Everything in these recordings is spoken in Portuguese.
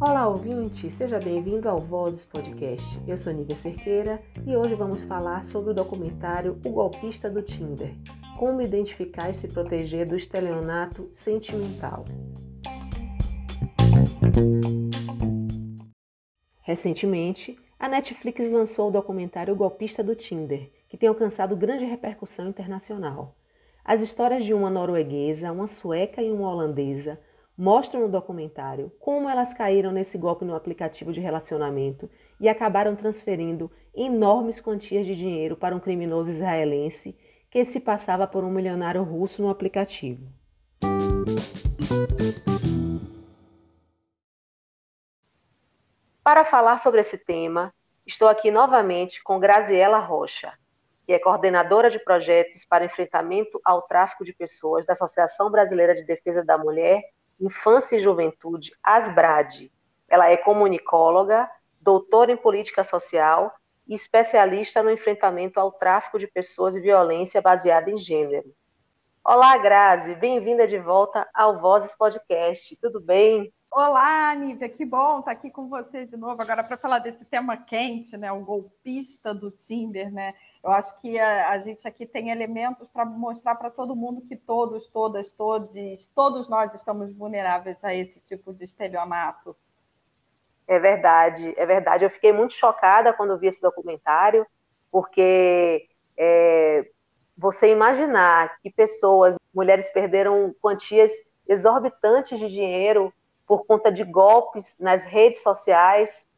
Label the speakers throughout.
Speaker 1: Olá, ouvinte! Seja bem-vindo ao Vozes Podcast. Eu sou Nívia Cerqueira e hoje vamos falar sobre o documentário O Golpista do Tinder. Como identificar e se proteger do estelionato sentimental. Recentemente, a Netflix lançou o documentário O Golpista do Tinder, que tem alcançado grande repercussão internacional. As histórias de uma norueguesa, uma sueca e uma holandesa mostram no documentário como elas caíram nesse golpe no aplicativo de relacionamento e acabaram transferindo enormes quantias de dinheiro para um criminoso israelense que se passava por um milionário russo no aplicativo. Para falar sobre esse tema, estou aqui novamente com Graziela Rocha, que é coordenadora de projetos para enfrentamento ao tráfico de pessoas da Associação Brasileira de Defesa da Mulher, Infância e Juventude, ASBRAD. Ela é comunicóloga, doutora em política social e especialista no enfrentamento ao tráfico de pessoas e violência baseada em gênero. Olá, Grazi, bem-vinda de volta ao Vozes Podcast. Tudo bem?
Speaker 2: Olá, Nívia, que bom estar aqui com você de novo agora para falar desse tema quente, né? O golpista do Tinder, né? Eu acho que a, a gente aqui tem elementos para mostrar para todo mundo que todos, todas, todos, todos nós estamos vulneráveis a esse tipo de estelionato.
Speaker 1: É verdade, é verdade. Eu fiquei muito chocada quando vi esse documentário, porque é, você imaginar que pessoas, mulheres perderam quantias exorbitantes de dinheiro por conta de golpes nas redes sociais,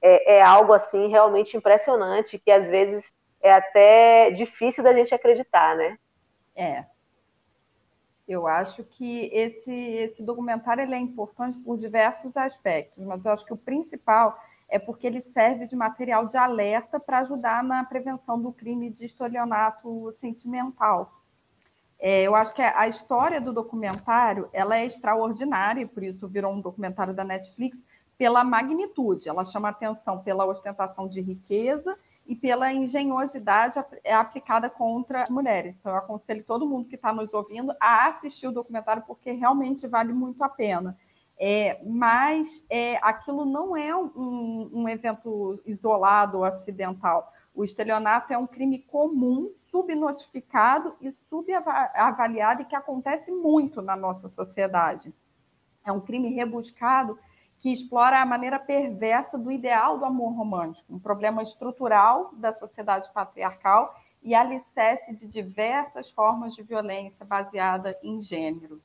Speaker 1: é, é algo assim realmente impressionante, que às vezes é até difícil da gente acreditar, né?
Speaker 2: É. Eu acho que esse, esse documentário ele é importante por diversos aspectos, mas eu acho que o principal é porque ele serve de material de alerta para ajudar na prevenção do crime de estelionato sentimental. É, eu acho que a história do documentário ela é extraordinária, e por isso virou um documentário da Netflix, pela magnitude. Ela chama atenção pela ostentação de riqueza e pela engenhosidade aplicada contra as mulheres. Então, eu aconselho todo mundo que está nos ouvindo a assistir o documentário, porque realmente vale muito a pena. É, mas é, aquilo não é um, um evento isolado ou acidental. O estelionato é um crime comum, subnotificado e subavaliado e que acontece muito na nossa sociedade. É um crime rebuscado que explora a maneira perversa do ideal do amor romântico, um problema estrutural da sociedade patriarcal e alicerce de diversas formas de violência baseada em gênero.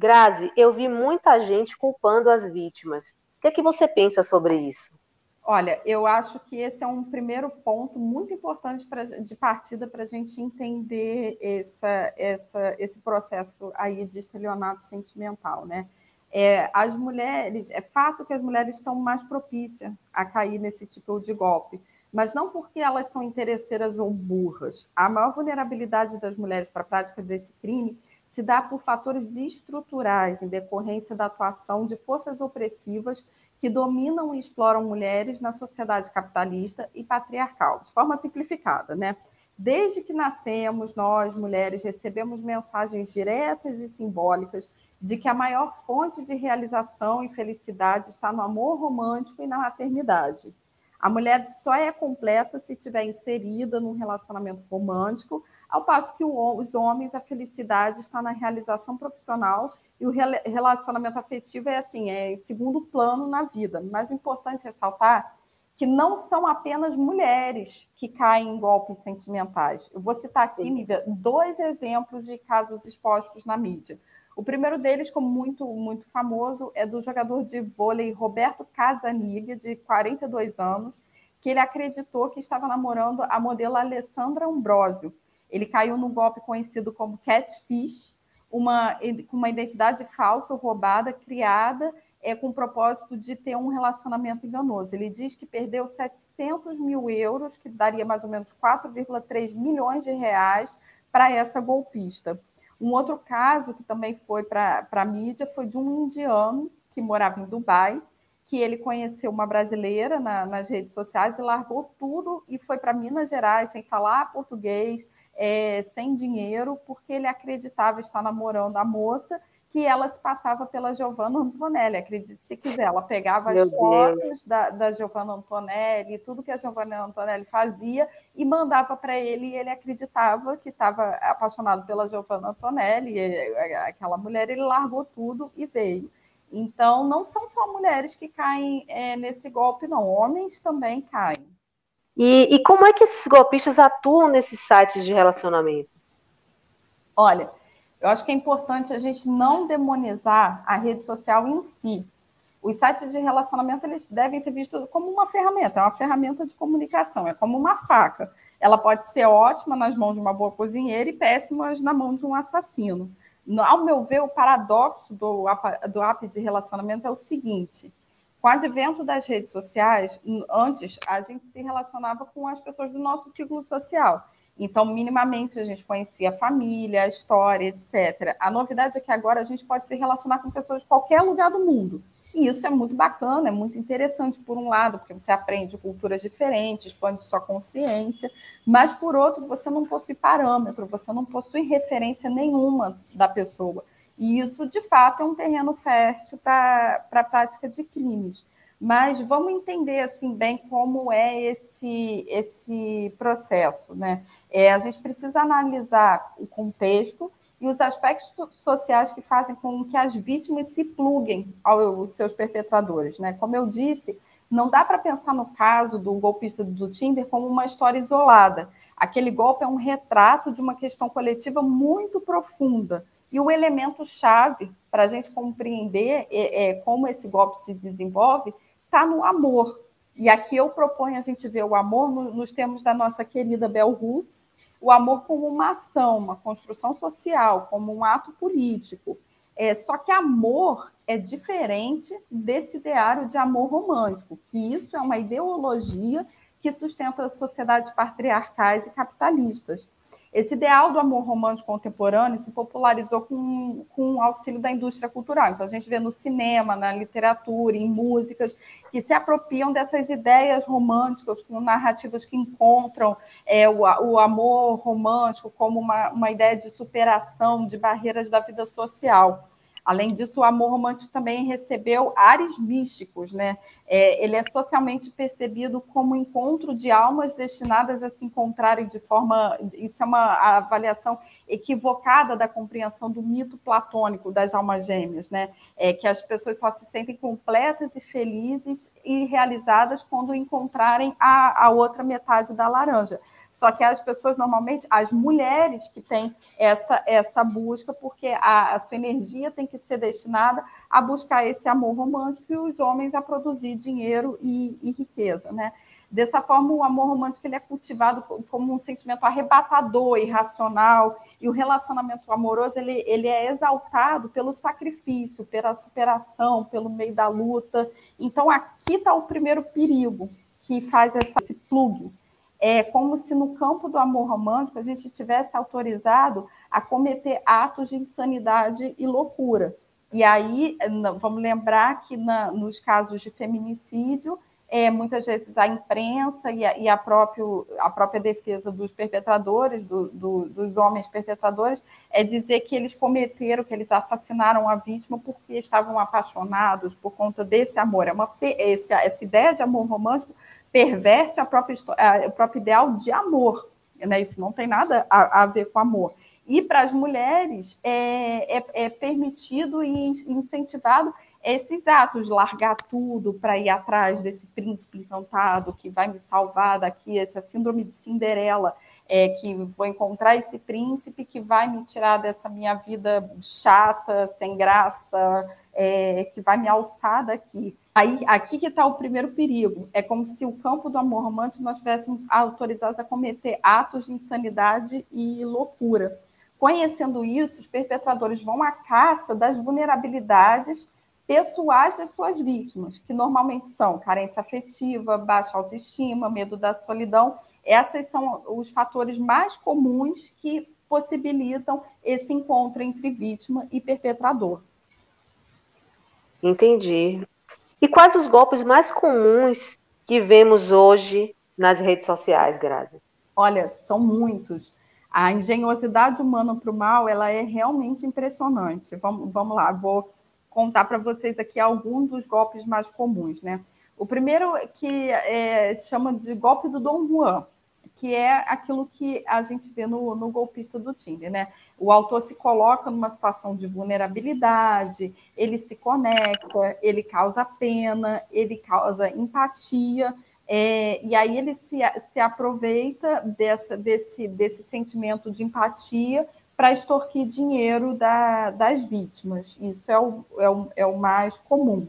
Speaker 1: Grazi, eu vi muita gente culpando as vítimas. O que, é que você pensa sobre isso?
Speaker 2: Olha, eu acho que esse é um primeiro ponto muito importante pra, de partida para a gente entender essa, essa, esse processo aí de estelionato sentimental, né? É, as mulheres, é fato que as mulheres estão mais propícias a cair nesse tipo de golpe, mas não porque elas são interesseiras ou burras. A maior vulnerabilidade das mulheres para a prática desse crime se dá por fatores estruturais, em decorrência da atuação de forças opressivas que dominam e exploram mulheres na sociedade capitalista e patriarcal, de forma simplificada, né? Desde que nascemos, nós, mulheres, recebemos mensagens diretas e simbólicas de que a maior fonte de realização e felicidade está no amor romântico e na maternidade. A mulher só é completa se estiver inserida num relacionamento romântico, ao passo que os homens, a felicidade está na realização profissional e o relacionamento afetivo é assim, é em segundo plano na vida. Mas o importante é ressaltar que não são apenas mulheres que caem em golpes sentimentais. Eu vou citar aqui, Nívia, dois exemplos de casos expostos na mídia. O primeiro deles, como muito, muito famoso, é do jogador de vôlei Roberto Casaniglia, de 42 anos, que ele acreditou que estava namorando a modelo Alessandra Ambrosio. Ele caiu no golpe conhecido como catfish, uma, uma identidade falsa, roubada, criada é, com o propósito de ter um relacionamento enganoso. Ele diz que perdeu 700 mil euros, que daria mais ou menos 4,3 milhões de reais, para essa golpista. Um outro caso que também foi para a mídia foi de um indiano que morava em Dubai, que ele conheceu uma brasileira na, nas redes sociais e largou tudo e foi para Minas Gerais sem falar português, é, sem dinheiro, porque ele acreditava estar namorando a moça que ela se passava pela Giovanna Antonelli, acredite se quiser. Ela pegava Meu as fotos da, da Giovanna Antonelli, tudo que a Giovanna Antonelli fazia, e mandava para ele, e ele acreditava que estava apaixonado pela Giovanna Antonelli, aquela mulher, ele largou tudo e veio. Então, não são só mulheres que caem é, nesse golpe, não. Homens também caem.
Speaker 1: E, e como é que esses golpistas atuam nesses sites de relacionamento?
Speaker 2: Olha, eu acho que é importante a gente não demonizar a rede social em si. Os sites de relacionamento eles devem ser vistos como uma ferramenta, é uma ferramenta de comunicação, é como uma faca. Ela pode ser ótima nas mãos de uma boa cozinheira e péssima na mão de um assassino. Ao meu ver, o paradoxo do, do app de relacionamentos é o seguinte: com o advento das redes sociais, antes a gente se relacionava com as pessoas do nosso ciclo social. Então, minimamente, a gente conhecia a família, a história, etc. A novidade é que agora a gente pode se relacionar com pessoas de qualquer lugar do mundo. E isso é muito bacana, é muito interessante, por um lado, porque você aprende culturas diferentes, expande sua consciência, mas, por outro, você não possui parâmetro, você não possui referência nenhuma da pessoa. E isso, de fato, é um terreno fértil para a prática de crimes mas vamos entender assim bem como é esse esse processo, né? É, a gente precisa analisar o contexto e os aspectos sociais que fazem com que as vítimas se pluguem aos seus perpetradores, né? Como eu disse, não dá para pensar no caso do golpista do Tinder como uma história isolada. Aquele golpe é um retrato de uma questão coletiva muito profunda. E o elemento chave para a gente compreender é, é, como esse golpe se desenvolve está no amor. E aqui eu proponho a gente ver o amor nos termos da nossa querida Bell Hooks, o amor como uma ação, uma construção social, como um ato político. É, só que amor é diferente desse ideário de amor romântico, que isso é uma ideologia que sustenta sociedades patriarcais e capitalistas. Esse ideal do amor romântico contemporâneo se popularizou com, com o auxílio da indústria cultural. Então, a gente vê no cinema, na literatura, em músicas, que se apropriam dessas ideias românticas, com narrativas que encontram é, o, o amor romântico como uma, uma ideia de superação de barreiras da vida social. Além disso, o amor romântico também recebeu ares místicos, né? É, ele é socialmente percebido como encontro de almas destinadas a se encontrarem de forma. Isso é uma avaliação equivocada da compreensão do mito platônico das almas gêmeas, né? É que as pessoas só se sentem completas e felizes e realizadas quando encontrarem a, a outra metade da laranja. Só que as pessoas normalmente, as mulheres que têm essa essa busca, porque a, a sua energia tem que ser destinada a buscar esse amor romântico e os homens a produzir dinheiro e, e riqueza, né? Dessa forma, o amor romântico ele é cultivado como um sentimento arrebatador, irracional, e o relacionamento amoroso ele, ele é exaltado pelo sacrifício, pela superação, pelo meio da luta. Então, aqui está o primeiro perigo que faz essa, esse plug. É como se no campo do amor romântico a gente tivesse autorizado a cometer atos de insanidade e loucura. E aí, vamos lembrar que na, nos casos de feminicídio, é, muitas vezes a imprensa e a, e a, próprio, a própria defesa dos perpetradores, do, do, dos homens perpetradores, é dizer que eles cometeram, que eles assassinaram a vítima porque estavam apaixonados por conta desse amor. É uma, esse, essa ideia de amor romântico perverte a própria, a, o próprio ideal de amor. Né? Isso não tem nada a, a ver com amor. E para as mulheres é, é, é permitido e incentivado esses atos, largar tudo para ir atrás desse príncipe encantado que vai me salvar daqui, essa síndrome de Cinderela, é, que vou encontrar esse príncipe que vai me tirar dessa minha vida chata, sem graça, é, que vai me alçar daqui. Aí, aqui que está o primeiro perigo. É como se o campo do amor romântico nós estivéssemos autorizados a cometer atos de insanidade e loucura. Conhecendo isso, os perpetradores vão à caça das vulnerabilidades pessoais das suas vítimas, que normalmente são carência afetiva, baixa autoestima, medo da solidão. Esses são os fatores mais comuns que possibilitam esse encontro entre vítima e perpetrador.
Speaker 1: Entendi. E quais os golpes mais comuns que vemos hoje nas redes sociais, Grazi?
Speaker 2: Olha, são muitos. A engenhosidade humana para o mal, ela é realmente impressionante. Vamos, vamos lá, vou contar para vocês aqui alguns dos golpes mais comuns, né? O primeiro que é, chama de golpe do Dom Juan, que é aquilo que a gente vê no, no, golpista do Tinder, né? O autor se coloca numa situação de vulnerabilidade, ele se conecta, ele causa pena, ele causa empatia, é, e aí ele se, se aproveita dessa, desse, desse sentimento de empatia para extorquir dinheiro da, das vítimas. Isso é o, é, o, é o mais comum.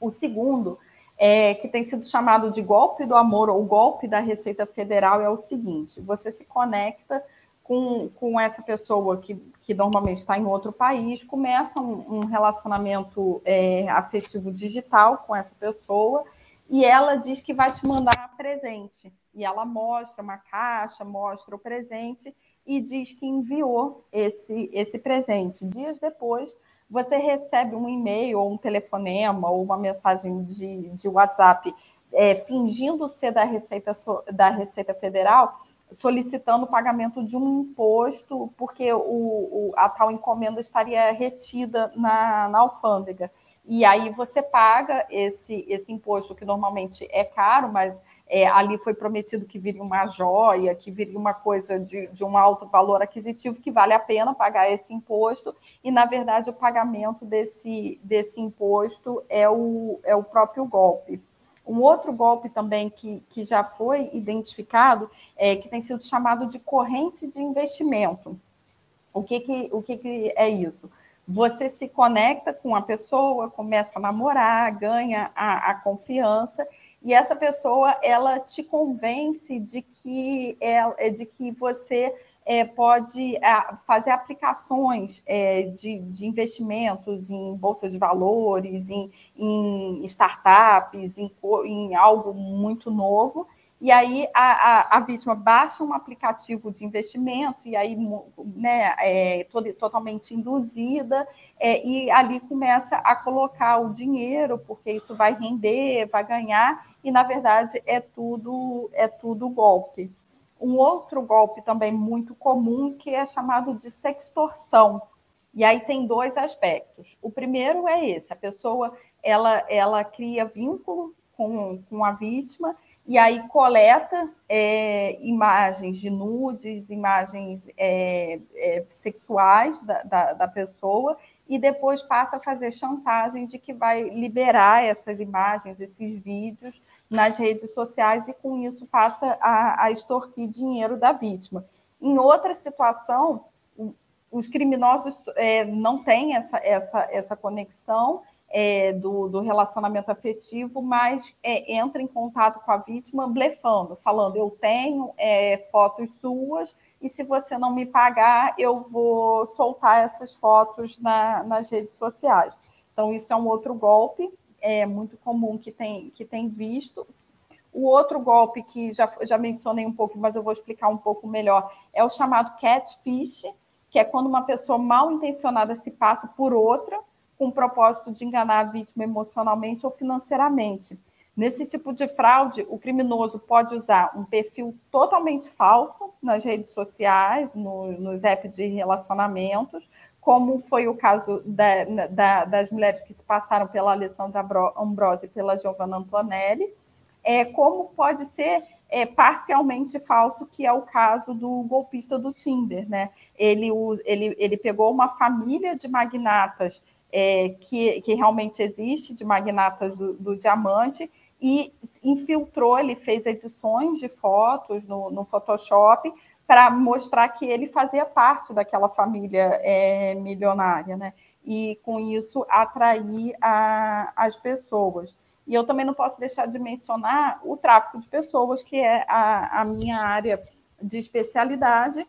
Speaker 2: O segundo é, que tem sido chamado de golpe do amor ou golpe da Receita Federal é o seguinte: você se conecta com, com essa pessoa que, que normalmente está em outro país, começa um, um relacionamento é, afetivo digital com essa pessoa e ela diz que vai te mandar presente. E ela mostra uma caixa, mostra o presente e diz que enviou esse, esse presente. Dias depois, você recebe um e-mail ou um telefonema ou uma mensagem de, de WhatsApp é, fingindo ser da Receita, da Receita Federal, solicitando o pagamento de um imposto, porque o, o, a tal encomenda estaria retida na, na alfândega. E aí você paga esse, esse imposto, que normalmente é caro, mas é, ali foi prometido que viria uma joia, que viria uma coisa de, de um alto valor aquisitivo, que vale a pena pagar esse imposto, e, na verdade, o pagamento desse, desse imposto é o, é o próprio golpe. Um outro golpe também que, que já foi identificado, é, que tem sido chamado de corrente de investimento. O que, que, o que, que é isso? Você se conecta com a pessoa, começa a namorar, ganha a, a confiança, e essa pessoa ela te convence de que é, de que você é, pode é, fazer aplicações é, de, de, investimentos em bolsa de valores, em, em startups, em, em algo muito novo, e aí a, a, a, vítima baixa um aplicativo de investimento, e aí né, é todo, totalmente induzida, é, e ali começa a colocar o dinheiro, porque isso vai render, vai ganhar, e na verdade é tudo, é tudo golpe. Um outro golpe também muito comum, que é chamado de sextorção. E aí tem dois aspectos. O primeiro é esse, a pessoa ela, ela cria vínculo com, com a vítima e aí coleta é, imagens de nudes, imagens é, é, sexuais da, da, da, pessoa, e depois passa a fazer chantagem de que vai liberar essas imagens, esses vídeos nas redes sociais, e com isso passa a, a extorquir dinheiro da vítima. Em outra situação, os criminosos é, não têm essa, essa, essa conexão é, do, do, relacionamento afetivo, mas é, entra em contato com a vítima blefando, falando: eu tenho é, fotos suas e se você não me pagar, eu vou soltar essas fotos na, nas redes sociais. Então, isso é um outro golpe, é muito comum que tem, que tem visto. O outro golpe que já, já mencionei um pouco, mas eu vou explicar um pouco melhor, é o chamado catfish, que é quando uma pessoa mal intencionada se passa por outra com o propósito de enganar a vítima emocionalmente ou financeiramente. Nesse tipo de fraude, o criminoso pode usar um perfil totalmente falso nas redes sociais, no, nos apps de relacionamentos, como foi o caso da, da, das mulheres que se passaram pela Alessandra Ambrose e pela Giovanna Antonelli, é, como pode ser é, parcialmente falso, que é o caso do golpista do Tinder. Né? Ele, ele, ele pegou uma família de magnatas é, que, que realmente existe de magnatas do, do, diamante e infiltrou, ele fez edições de fotos no, no Photoshop para mostrar que ele fazia parte daquela família é, milionária, né? E com isso atrair a, as pessoas. E eu também não posso deixar de mencionar o tráfico de pessoas, que é a, a minha área de especialidade,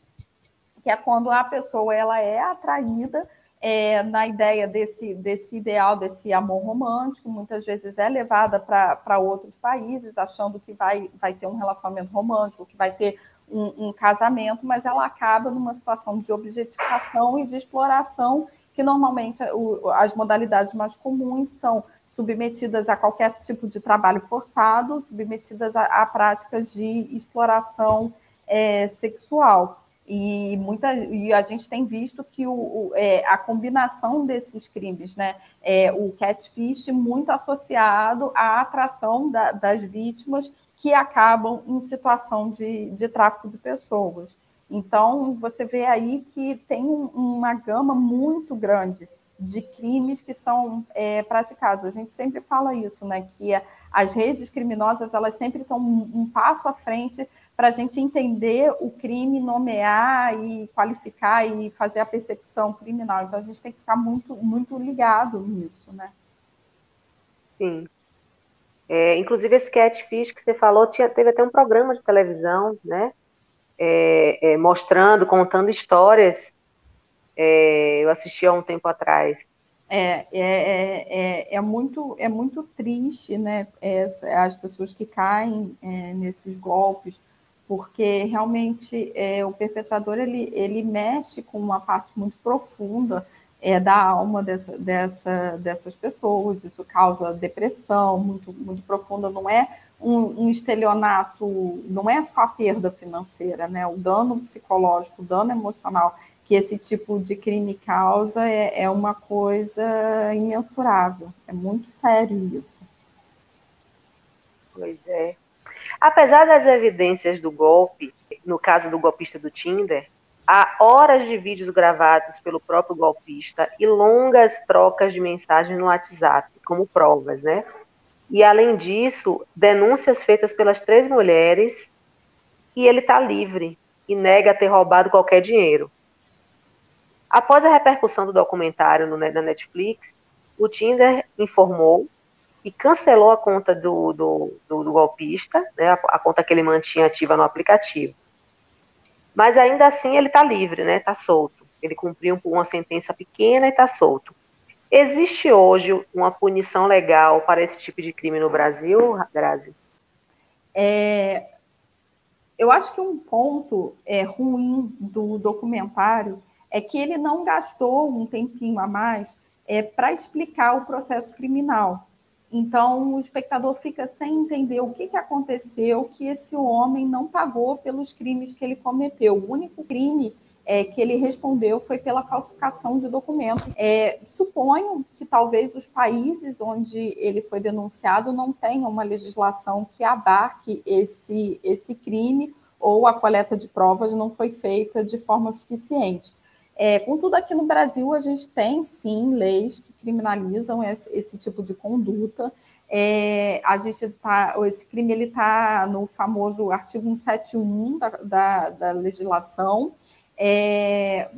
Speaker 2: que é quando a pessoa ela é atraída é, na ideia desse, desse ideal, desse amor romântico, muitas vezes é levada para outros países, achando que vai, vai ter um relacionamento romântico, que vai ter um, um, casamento, mas ela acaba numa situação de objetificação e de exploração, que normalmente o, as modalidades mais comuns são submetidas a qualquer tipo de trabalho forçado, submetidas a, a práticas de exploração é, sexual. E, muita, e a gente tem visto que o, o é, a combinação desses crimes, né, é, o catfish muito associado à atração da, das vítimas que acabam em situação de, de tráfico de pessoas. Então, você vê aí que tem uma gama muito grande de crimes que são é, praticados. A gente sempre fala isso, né? Que as redes criminosas elas sempre estão um, um passo à frente para a gente entender o crime, nomear e qualificar e fazer a percepção criminal. Então a gente tem que ficar muito, muito ligado nisso, né?
Speaker 1: Sim. É, inclusive esse catfish que você falou tinha, teve até um programa de televisão, né? É, é, mostrando, contando histórias é, eu assisti há um tempo atrás.
Speaker 2: É, é, é, é, é muito, é muito triste, né? as pessoas que caem é, nesses golpes, porque realmente é, o perpetrador ele, ele mexe com uma parte muito profunda é, da alma dessa, dessa, dessas pessoas. Isso causa depressão muito, muito profunda. Não é um, um, estelionato, não é só a perda financeira, né? O dano psicológico, o dano emocional que esse tipo de crime causa é, é uma coisa imensurável. É muito sério isso.
Speaker 1: Pois é. Apesar das evidências do golpe, no caso do golpista do Tinder, há horas de vídeos gravados pelo próprio golpista e longas trocas de mensagens no WhatsApp, como provas, né? E, além disso, denúncias feitas pelas três mulheres e ele está livre e nega ter roubado qualquer dinheiro. Após a repercussão do documentário no, na Netflix, o Tinder informou e cancelou a conta do, do, do, do golpista, né, a, a, conta que ele mantinha ativa no aplicativo. Mas ainda assim ele está livre, né, está solto. Ele cumpriu uma sentença pequena e está solto. Existe hoje uma punição legal para esse tipo de crime no Brasil, Grazi?
Speaker 2: É, eu acho que um ponto é, ruim do documentário é que ele não gastou um tempinho a mais é, para explicar o processo criminal. Então, o espectador fica sem entender o que, que aconteceu, que esse homem não pagou pelos crimes que ele cometeu. O único crime é, que ele respondeu foi pela falsificação de documentos. É, suponho que talvez os países onde ele foi denunciado não tenham uma legislação que abarque esse, esse crime ou a coleta de provas não foi feita de forma suficiente. É, contudo, aqui no Brasil, a gente tem sim leis que criminalizam esse, esse tipo de conduta. É, a gente tá, esse crime ele está no famoso artigo 171 da, da, da legislação, é,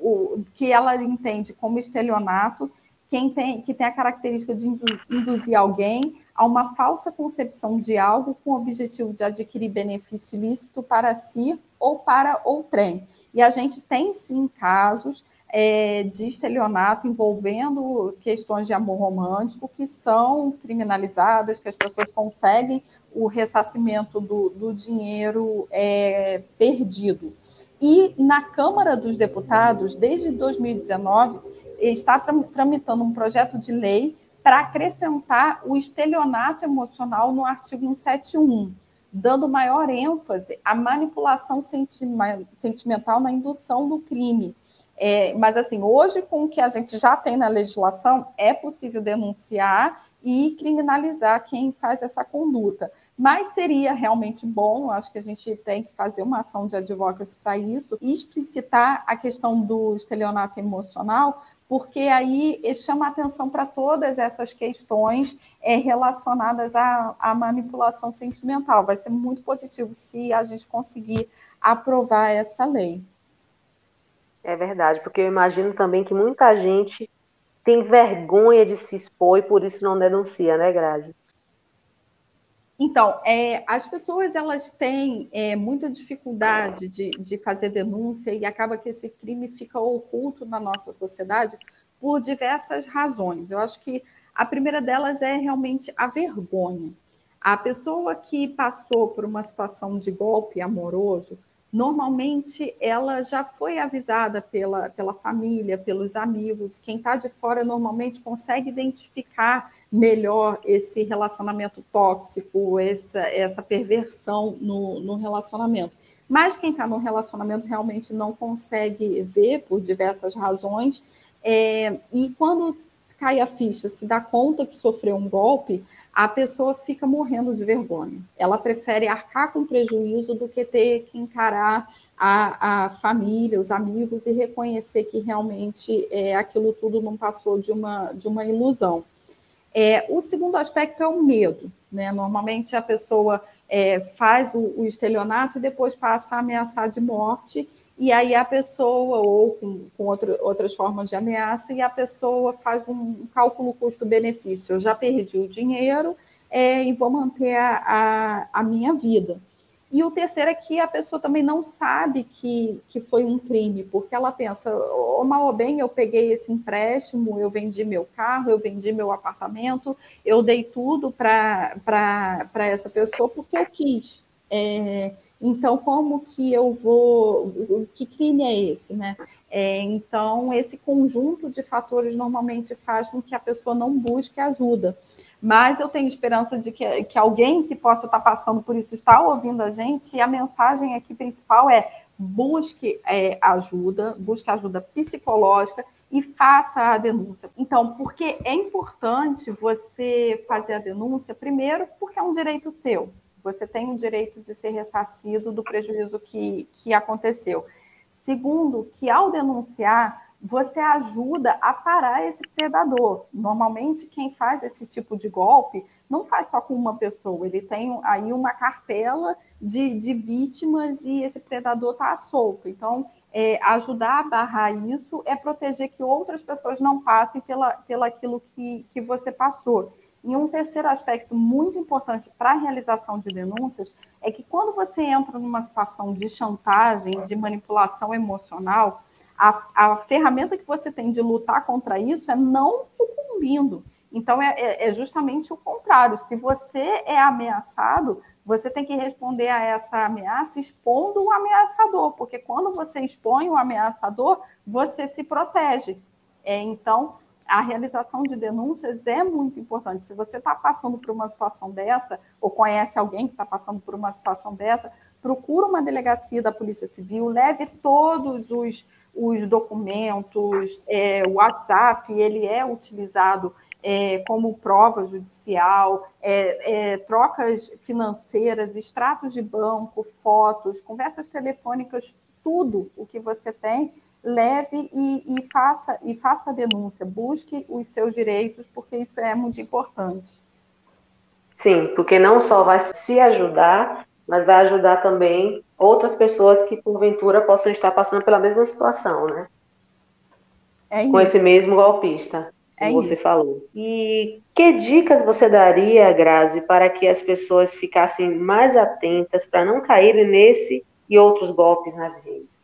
Speaker 2: o, que ela entende como estelionato quem tem, que tem a característica de induzir alguém a uma falsa concepção de algo com o objetivo de adquirir benefício ilícito para si ou para outrem. E a gente tem sim casos é, de estelionato envolvendo questões de amor romântico que são criminalizadas, que as pessoas conseguem o ressarcimento do, do dinheiro é, perdido. E na Câmara dos Deputados, desde 2019, está tramitando um projeto de lei para acrescentar o estelionato emocional no artigo 171, dando maior ênfase à manipulação sentimental na indução do crime. É, mas, assim, hoje, com o que a gente já tem na legislação, é possível denunciar e criminalizar quem faz essa conduta. Mas seria realmente bom, acho que a gente tem que fazer uma ação de advocacy para isso, explicitar a questão do estelionato emocional, porque aí chama atenção para todas essas questões é, relacionadas à, à manipulação sentimental. Vai ser muito positivo se a gente conseguir aprovar essa lei.
Speaker 1: É verdade, porque eu imagino também que muita gente tem vergonha de se expor e por isso não denuncia, né, Grazi?
Speaker 2: Então, é, as pessoas elas têm é, muita dificuldade de, de fazer denúncia e acaba que esse crime fica oculto na nossa sociedade por diversas razões. Eu acho que a primeira delas é realmente a vergonha. A pessoa que passou por uma situação de golpe amoroso normalmente ela já foi avisada pela, pela família, pelos amigos. Quem está de fora normalmente consegue identificar melhor esse relacionamento tóxico, essa, essa perversão no, no relacionamento. Mas quem está no relacionamento realmente não consegue ver por diversas razões. É, e quando cai a ficha, se dá conta que sofreu um golpe, a pessoa fica morrendo de vergonha. Ela prefere arcar com prejuízo do que ter que encarar a, a família, os amigos e reconhecer que realmente é, aquilo tudo não passou de uma, de uma ilusão. É, o segundo aspecto é o medo. Né? Normalmente a pessoa é, faz o, o, estelionato e depois passa a ameaçar de morte, e aí a pessoa, ou com, com outro, outras formas de ameaça, e a pessoa faz um cálculo custo-benefício. Eu já perdi o dinheiro é, e vou manter a, a, a minha vida. E o terceiro é que a pessoa também não sabe que, que foi um crime, porque ela pensa, ou mal ou bem, eu peguei esse empréstimo, eu vendi meu carro, eu vendi meu apartamento, eu dei tudo para essa pessoa porque eu quis. É, então, como que eu vou. Que crime é esse, né? É, então, esse conjunto de fatores normalmente faz com que a pessoa não busque ajuda. Mas eu tenho esperança de que, que alguém que possa estar passando por isso está ouvindo a gente, e a mensagem aqui principal é busque é, ajuda, busque ajuda psicológica e faça a denúncia. Então, porque é importante você fazer a denúncia, primeiro, porque é um direito seu. Você tem o direito de ser ressarcido do prejuízo que, que aconteceu. Segundo, que ao denunciar, você ajuda a parar esse predador. Normalmente, quem faz esse tipo de golpe não faz só com uma pessoa, ele tem aí uma cartela de, de vítimas e esse predador está solto. Então, é, ajudar a barrar isso é proteger que outras pessoas não passem pela, pela aquilo que, que você passou. E um terceiro aspecto muito importante para a realização de denúncias é que quando você entra numa situação de chantagem, de manipulação emocional, a, a ferramenta que você tem de lutar contra isso é não sucumbindo. Então, é, é, é, justamente o contrário. Se você é ameaçado, você tem que responder a essa ameaça expondo o ameaçador, porque quando você expõe o ameaçador, você se protege. É, então, a realização de denúncias é muito importante. Se você está passando por uma situação dessa, ou conhece alguém que está passando por uma situação dessa, procura uma delegacia da Polícia Civil, leve todos os, os documentos, é, o WhatsApp, ele é utilizado é, como prova judicial, é, é, trocas financeiras, extratos de banco, fotos, conversas telefônicas, tudo o que você tem leve e, e, faça e faça a denúncia, busque os seus direitos, porque isso é muito importante.
Speaker 1: Sim, porque não só vai se ajudar, mas vai ajudar também outras pessoas que porventura possam estar passando pela mesma situação, né? É Com esse mesmo golpista, é como você isso. falou. E que dicas você daria, Grazi, para que as pessoas ficassem mais atentas para não caírem nesse e outros golpes nas redes?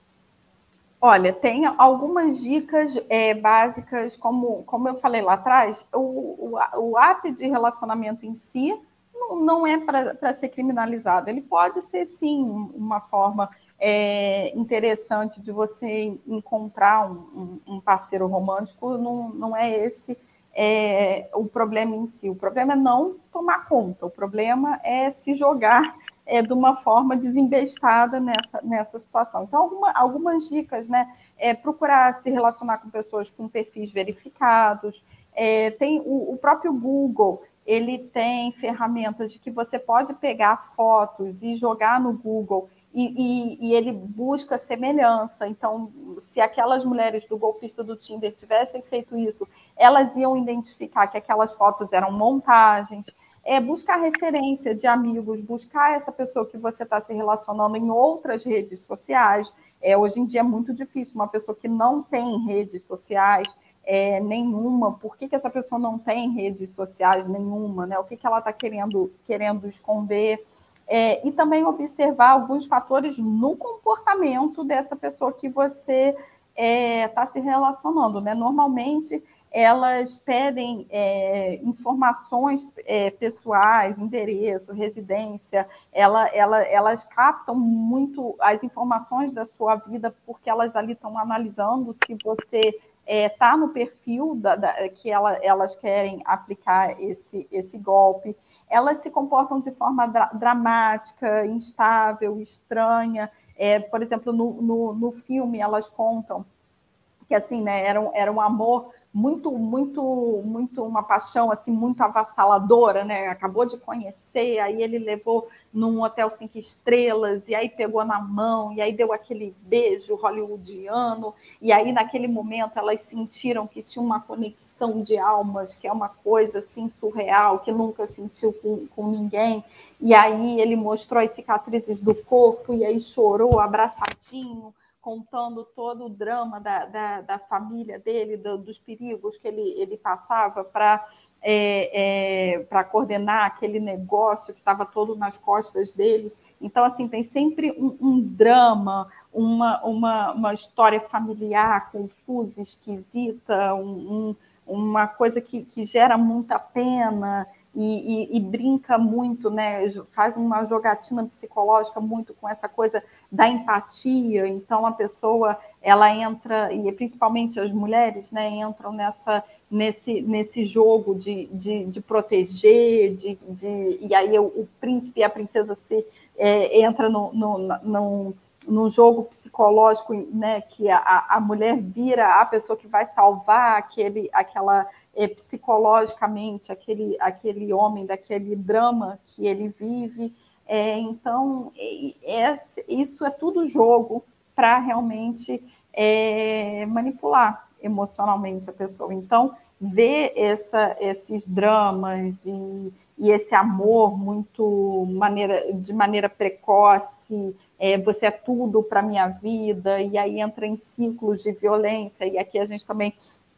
Speaker 2: Olha, tem algumas dicas é, básicas, como, como eu falei lá atrás, o, o, o app de relacionamento em si não, não é para ser criminalizado. Ele pode ser, sim, uma forma é, interessante de você encontrar um, um, parceiro romântico, não, não é esse é, o problema em si. O problema é não tomar conta, o problema é se jogar é, de uma forma desembestada nessa, nessa situação. Então, alguma, algumas dicas, né? É procurar se relacionar com pessoas com perfis verificados. É, tem o, o próprio Google, ele tem ferramentas de que você pode pegar fotos e jogar no Google e, e, e, ele busca semelhança. Então, se aquelas mulheres do golpista do Tinder tivessem feito isso, elas iam identificar que aquelas fotos eram montagens é buscar referência de amigos, buscar essa pessoa que você está se relacionando em outras redes sociais. É, hoje em dia é muito difícil uma pessoa que não tem redes sociais é, nenhuma. Por que, que essa pessoa não tem redes sociais nenhuma? Né? O que, que ela está querendo, querendo esconder? É, e também observar alguns fatores no comportamento dessa pessoa que você está é, tá se relacionando. Né? Normalmente, elas pedem é, informações é, pessoais, endereço, residência, ela, ela, elas captam muito as informações da sua vida, porque elas ali estão analisando se você está é, no perfil da, da, que ela, elas querem aplicar esse, esse golpe. Elas se comportam de forma dra dramática, instável, estranha. É, por exemplo, no, no, no filme, elas contam que assim, né, era um, era um amor muito, muito, muito uma paixão assim muito avassaladora, né? Acabou de conhecer, aí ele levou num hotel cinco estrelas e aí pegou na mão e aí deu aquele beijo hollywoodiano e aí naquele momento elas sentiram que tinha uma conexão de almas, que é uma coisa assim surreal que nunca sentiu com, com ninguém. E aí ele mostrou as cicatrizes do corpo e aí chorou abraçadinho contando todo o drama da, da, da família dele, do, dos perigos que ele, ele passava para é, é, para coordenar aquele negócio que estava todo nas costas dele. Então, assim, tem sempre um, um drama, uma, uma, uma história familiar confusa, esquisita, um, um, uma coisa que, que gera muita pena e, e, e, brinca muito, né? Faz uma jogatina psicológica muito com essa coisa da empatia. Então a pessoa ela entra e principalmente as mulheres, né? Entram nessa nesse, nesse jogo de, de, de proteger, de, de, e aí o, o príncipe e a princesa se é, entra no, no, no num jogo psicológico, né, que a, a mulher vira a pessoa que vai salvar aquele, aquela é, psicologicamente aquele, aquele homem daquele drama que ele vive. É, então, é, isso é tudo jogo para realmente é, manipular emocionalmente a pessoa. Então, ver essa, esses dramas e e esse amor muito maneira, de maneira precoce, é, você é tudo para minha vida, e aí entra em ciclos de violência, e aqui a gente também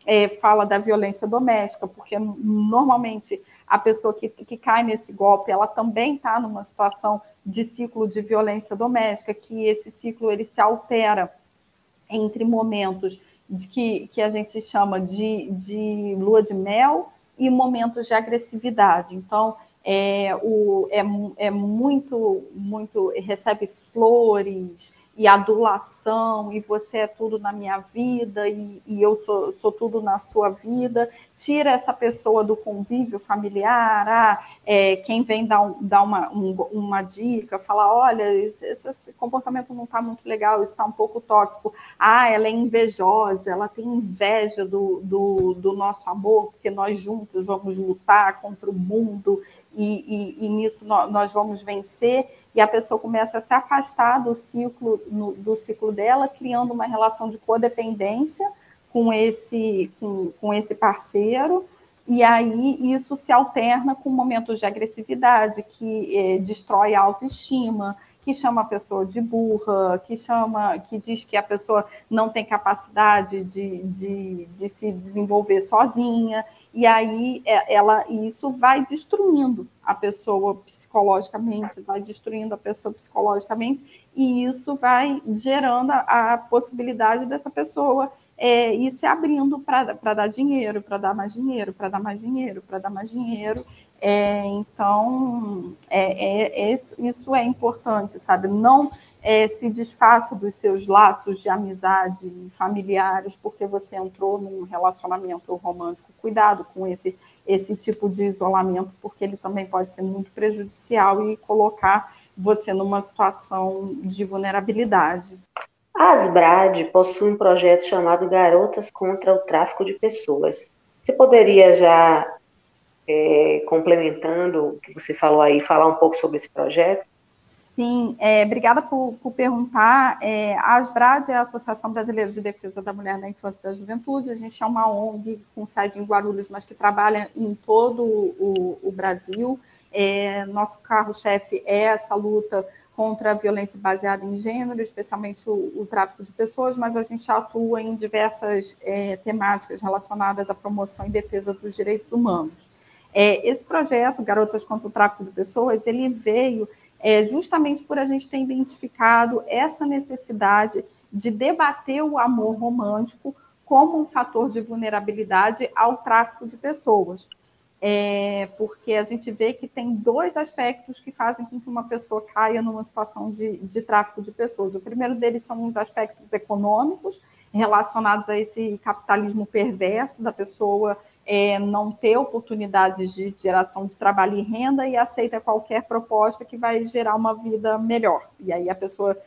Speaker 2: é, fala da violência doméstica, porque normalmente a pessoa que, que cai nesse golpe, ela também está numa situação de ciclo de violência doméstica, que esse ciclo ele se altera entre momentos de que, que a gente chama de, de lua de mel e momentos de agressividade. Então, é, o, é, é muito, muito, recebe flores, e adulação, e você é tudo na minha vida, e, e eu sou, sou, tudo na sua vida, tira essa pessoa do convívio familiar, ah, é, quem vem dar, dar uma, um, uma dica, falar, olha, esse, esse comportamento não está muito legal, está um pouco tóxico, ah, ela é invejosa, ela tem inveja do, do, do nosso amor, porque nós juntos vamos lutar contra o mundo, e, e, e nisso nós, nós vamos vencer, e a pessoa começa a se afastar do ciclo, no, do ciclo dela, criando uma relação de codependência com esse, com, com esse parceiro, e aí isso se alterna com momentos de agressividade que eh, destrói a autoestima, que chama a pessoa de burra, que chama, que diz que a pessoa não tem capacidade de, de, de se desenvolver sozinha, e aí é, ela isso vai destruindo a pessoa psicologicamente, vai destruindo a pessoa psicologicamente, e isso vai gerando a, a possibilidade dessa pessoa é, ir se abrindo para dar dinheiro, para dar mais dinheiro, para dar mais dinheiro, para dar mais dinheiro, é, então, é, é, isso é importante, sabe? Não é, se desfaça dos seus laços de amizade familiares porque você entrou num relacionamento romântico. Cuidado com esse, esse tipo de isolamento, porque ele também pode ser muito prejudicial e colocar você numa situação de vulnerabilidade.
Speaker 1: A Asbrad possui um projeto chamado Garotas contra o Tráfico de Pessoas. Você poderia já é, complementando o que você falou aí, falar um pouco sobre esse projeto?
Speaker 2: Sim, é, obrigada por, por perguntar. É, a ASBRAD é a Associação Brasileira de Defesa da Mulher, da Infância e da Juventude. A gente é uma ONG com sede em Guarulhos, mas que trabalha em todo o, o Brasil. É, nosso carro-chefe é essa luta contra a violência baseada em gênero, especialmente o, o tráfico de pessoas, mas a gente atua em diversas é, temáticas relacionadas à promoção e defesa dos direitos humanos. É, esse projeto, Garotas contra o Tráfico de Pessoas, ele veio é, justamente por a gente ter identificado essa necessidade de debater o amor romântico como um fator de vulnerabilidade ao tráfico de pessoas. É, porque a gente vê que tem dois aspectos que fazem com que uma pessoa caia numa situação de, de tráfico de pessoas. O primeiro deles são os aspectos econômicos, relacionados a esse capitalismo perverso da pessoa é, não ter oportunidade de geração de trabalho e renda e aceita qualquer proposta que vai gerar uma vida melhor. E aí a pessoa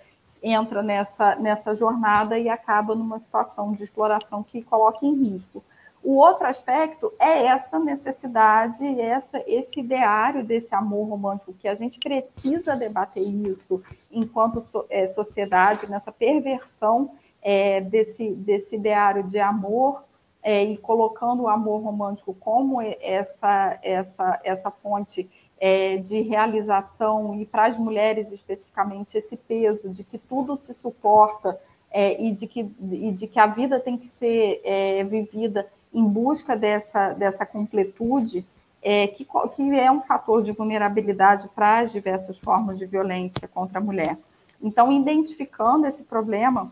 Speaker 2: entra nessa, nessa jornada e acaba numa situação de exploração que coloca em risco. O outro aspecto é essa necessidade, essa, esse ideário desse amor romântico, que a gente precisa debater isso enquanto so, é, sociedade, nessa perversão é, desse, desse ideário de amor é, e colocando o amor romântico como essa, essa, essa fonte é, de realização, e para as mulheres especificamente, esse peso de que tudo se suporta é, e, de que, e de que a vida tem que ser é, vivida em busca dessa, dessa completude, é, que, que é um fator de vulnerabilidade para as diversas formas de violência contra a mulher. Então, identificando esse problema,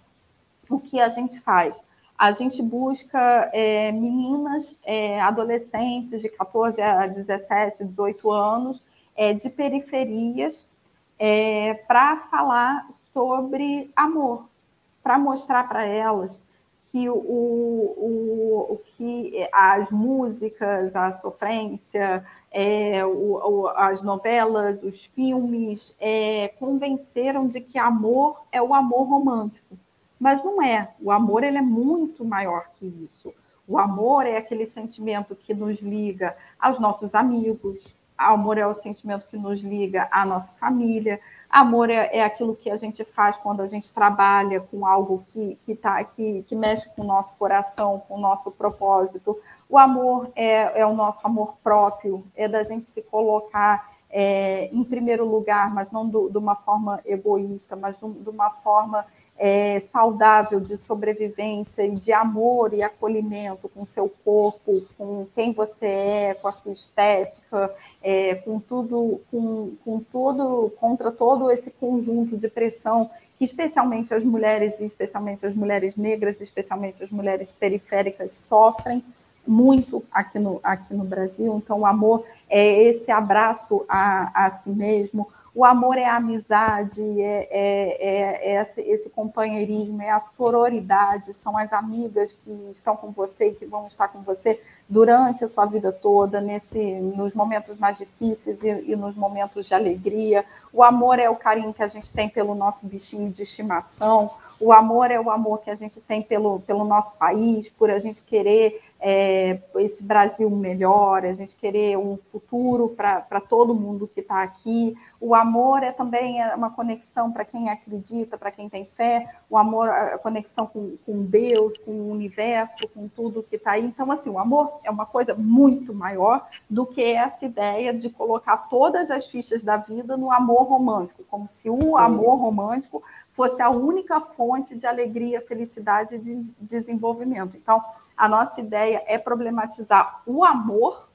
Speaker 2: o que a gente faz? A gente busca é, meninas, é, adolescentes de 14 a 17, 18 anos, é, de periferias, é, para falar sobre amor, para mostrar para elas que o, o, o, que as músicas, a sofrência, é, o, as novelas, os filmes é, convenceram de que amor é o amor romântico mas não é. O amor ele é muito maior que isso. O amor é aquele sentimento que nos liga aos nossos amigos. Amor é o sentimento que nos liga à nossa família. Amor é, é aquilo que a gente faz quando a gente trabalha com algo que, que, tá, que, que mexe com o nosso coração, com o nosso propósito. O amor é, é o nosso amor próprio, é da gente se colocar é, em primeiro lugar, mas não do, de uma forma egoísta, mas de uma forma é, saudável de sobrevivência e de amor e acolhimento com seu corpo, com quem você é, com a sua estética, é, com tudo, com, com tudo, contra todo esse conjunto de pressão que especialmente as mulheres, especialmente as mulheres negras, especialmente as mulheres periféricas sofrem muito aqui no, aqui no Brasil. Então, o amor é esse abraço a, a si mesmo, o amor é a amizade, é, é, é, é, esse companheirismo, é a sororidade, são as amigas que estão com você e que vão estar com você durante a sua vida toda, nesse, nos momentos mais difíceis e, e nos momentos de alegria. O amor é o carinho que a gente tem pelo nosso bichinho de estimação, o amor é o amor que a gente tem pelo, pelo nosso país, por a gente querer é, esse Brasil melhor, a gente querer um futuro para todo mundo que está aqui. O amor é também é uma conexão para quem acredita, para quem tem fé, o amor, a conexão com, com Deus, com o universo, com tudo que está aí. Então, assim, o amor é uma coisa muito maior do que essa ideia de colocar todas as fichas da vida no amor romântico, como se o amor romântico fosse a única fonte de alegria, felicidade e de desenvolvimento. Então, a nossa ideia é problematizar o amor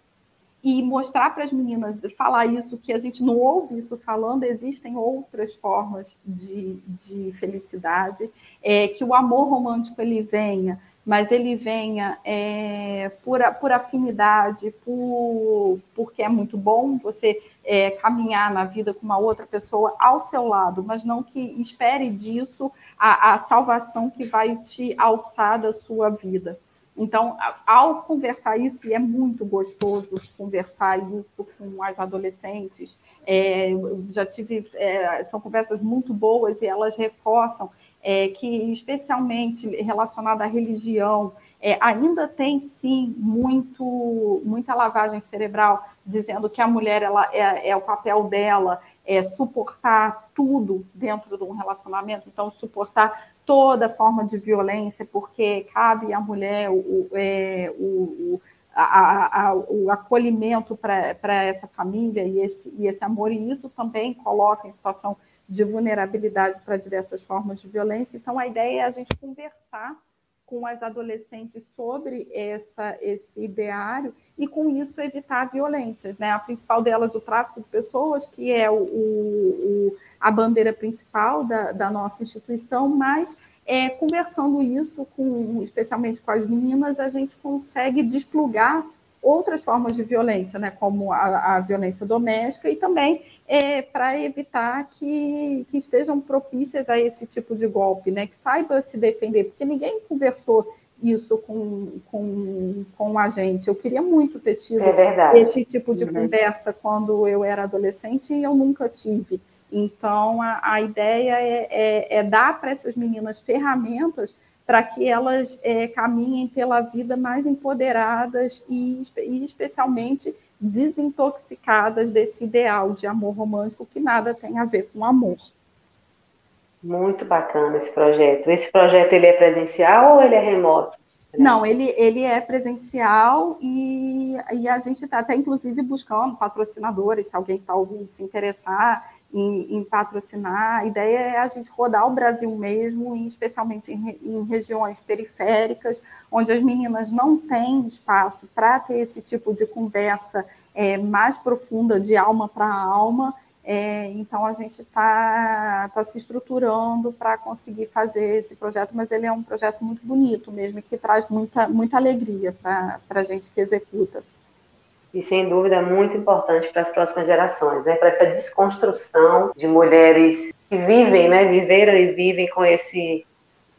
Speaker 2: e mostrar para as meninas, falar isso, que a gente não ouve isso falando, existem outras formas de, de felicidade, é, que o amor romântico ele venha mas ele venha é, por, por afinidade, por, porque é muito bom você é, caminhar na vida com uma outra pessoa ao seu lado, mas não que espere disso a, a salvação que vai te alçar da sua vida. Então, ao conversar isso, e é muito gostoso conversar isso com as adolescentes, é, já tive, é, são conversas muito boas e elas reforçam é, que, especialmente relacionada à religião, é, ainda tem sim muito, muita lavagem cerebral, dizendo que a mulher ela, é, é, o papel dela é suportar tudo dentro de um relacionamento, então suportar toda forma de violência, porque cabe à mulher o, é, o, o a, a, o acolhimento para essa família e esse, e esse amor, e isso também coloca em situação de vulnerabilidade para diversas formas de violência. Então, a ideia é a gente conversar com as adolescentes sobre essa, esse ideário e, com isso, evitar violências. Né? A principal delas, o tráfico de pessoas, que é o, o a bandeira principal da, da nossa instituição, mas é, conversando isso, com, especialmente com as meninas, a gente consegue desplugar outras formas de violência, né, como a, a violência doméstica, e também é, para evitar que, que estejam propícias a esse tipo de golpe, né, que saiba se defender, porque ninguém conversou isso com, com, com a gente. Eu queria muito ter tido
Speaker 1: é
Speaker 2: esse tipo de uhum. conversa quando eu era adolescente e eu nunca tive. Então, a, a ideia é, é, é dar para essas meninas ferramentas para que elas é, caminhem pela vida mais empoderadas e, e, especialmente desintoxicadas desse ideal de amor romântico que nada tem a ver com amor.
Speaker 1: Muito bacana esse projeto. Esse projeto ele é presencial ou ele é remoto?
Speaker 2: Não, ele, ele é presencial e, e a gente está até, inclusive, buscando patrocinadores, se alguém está ouvindo se interessar em, em, patrocinar. A ideia é a gente rodar o Brasil mesmo, especialmente em, em regiões periféricas, onde as meninas não têm espaço para ter esse tipo de conversa é, mais profunda, de alma para alma, é, então, a gente está tá se estruturando para conseguir fazer esse projeto, mas ele é um projeto muito bonito mesmo, que traz muita, muita alegria para a gente que executa.
Speaker 1: E, sem dúvida, é muito importante para as próximas gerações, né? para essa desconstrução de mulheres que vivem, né? viveram e vivem com esse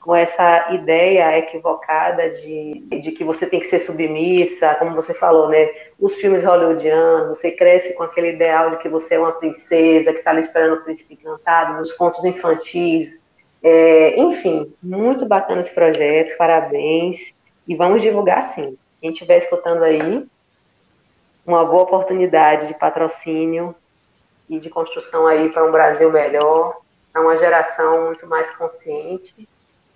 Speaker 1: com essa ideia equivocada de, de que você tem que ser submissa, como você falou, né? Os filmes hollywoodianos, você cresce com aquele ideal de que você é uma princesa, que está ali esperando o príncipe encantado, nos contos infantis. É, enfim, muito bacana esse projeto, parabéns. E vamos divulgar sim. Quem estiver escutando aí, uma boa oportunidade de patrocínio e de construção aí para um Brasil melhor, para uma geração muito mais consciente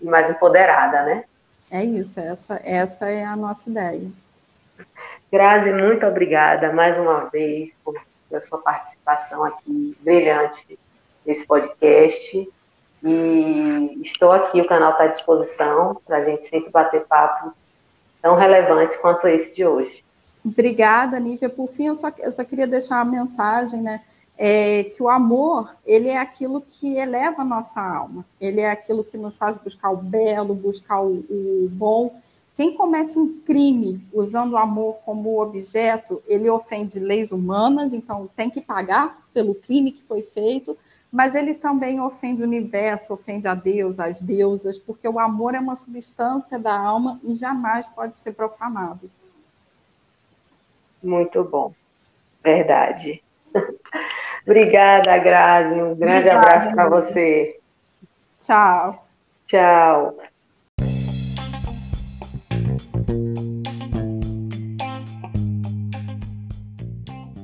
Speaker 1: e mais empoderada, né?
Speaker 2: É isso, essa, essa é a nossa ideia.
Speaker 1: Grazi, muito obrigada mais uma vez por, pela sua participação aqui brilhante nesse podcast. E estou aqui, o canal está à disposição para a gente sempre bater papos tão relevantes quanto esse de hoje.
Speaker 2: Obrigada, Nívia. Por fim, eu só, eu só queria deixar uma mensagem, né? É que o amor ele é aquilo que eleva a nossa alma, ele é aquilo que nos faz buscar o belo, buscar o, o bom. Quem comete um crime usando o amor como objeto, ele ofende leis humanas, então tem que pagar pelo crime que foi feito, mas ele também ofende o universo, ofende a Deus, as deusas, porque o amor é uma substância da alma e jamais pode ser profanado.
Speaker 1: Muito bom, verdade. Obrigada, Grazi. Um grande Obrigada, abraço para você.
Speaker 2: Tchau.
Speaker 1: Tchau.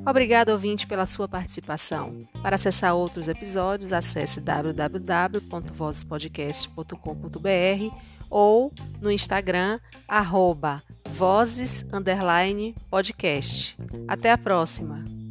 Speaker 1: Obrigado, ouvinte, pela sua participação. Para acessar outros episódios, acesse www.vozespodcast.com.br ou no Instagram, arroba vozes, podcast. Até a próxima!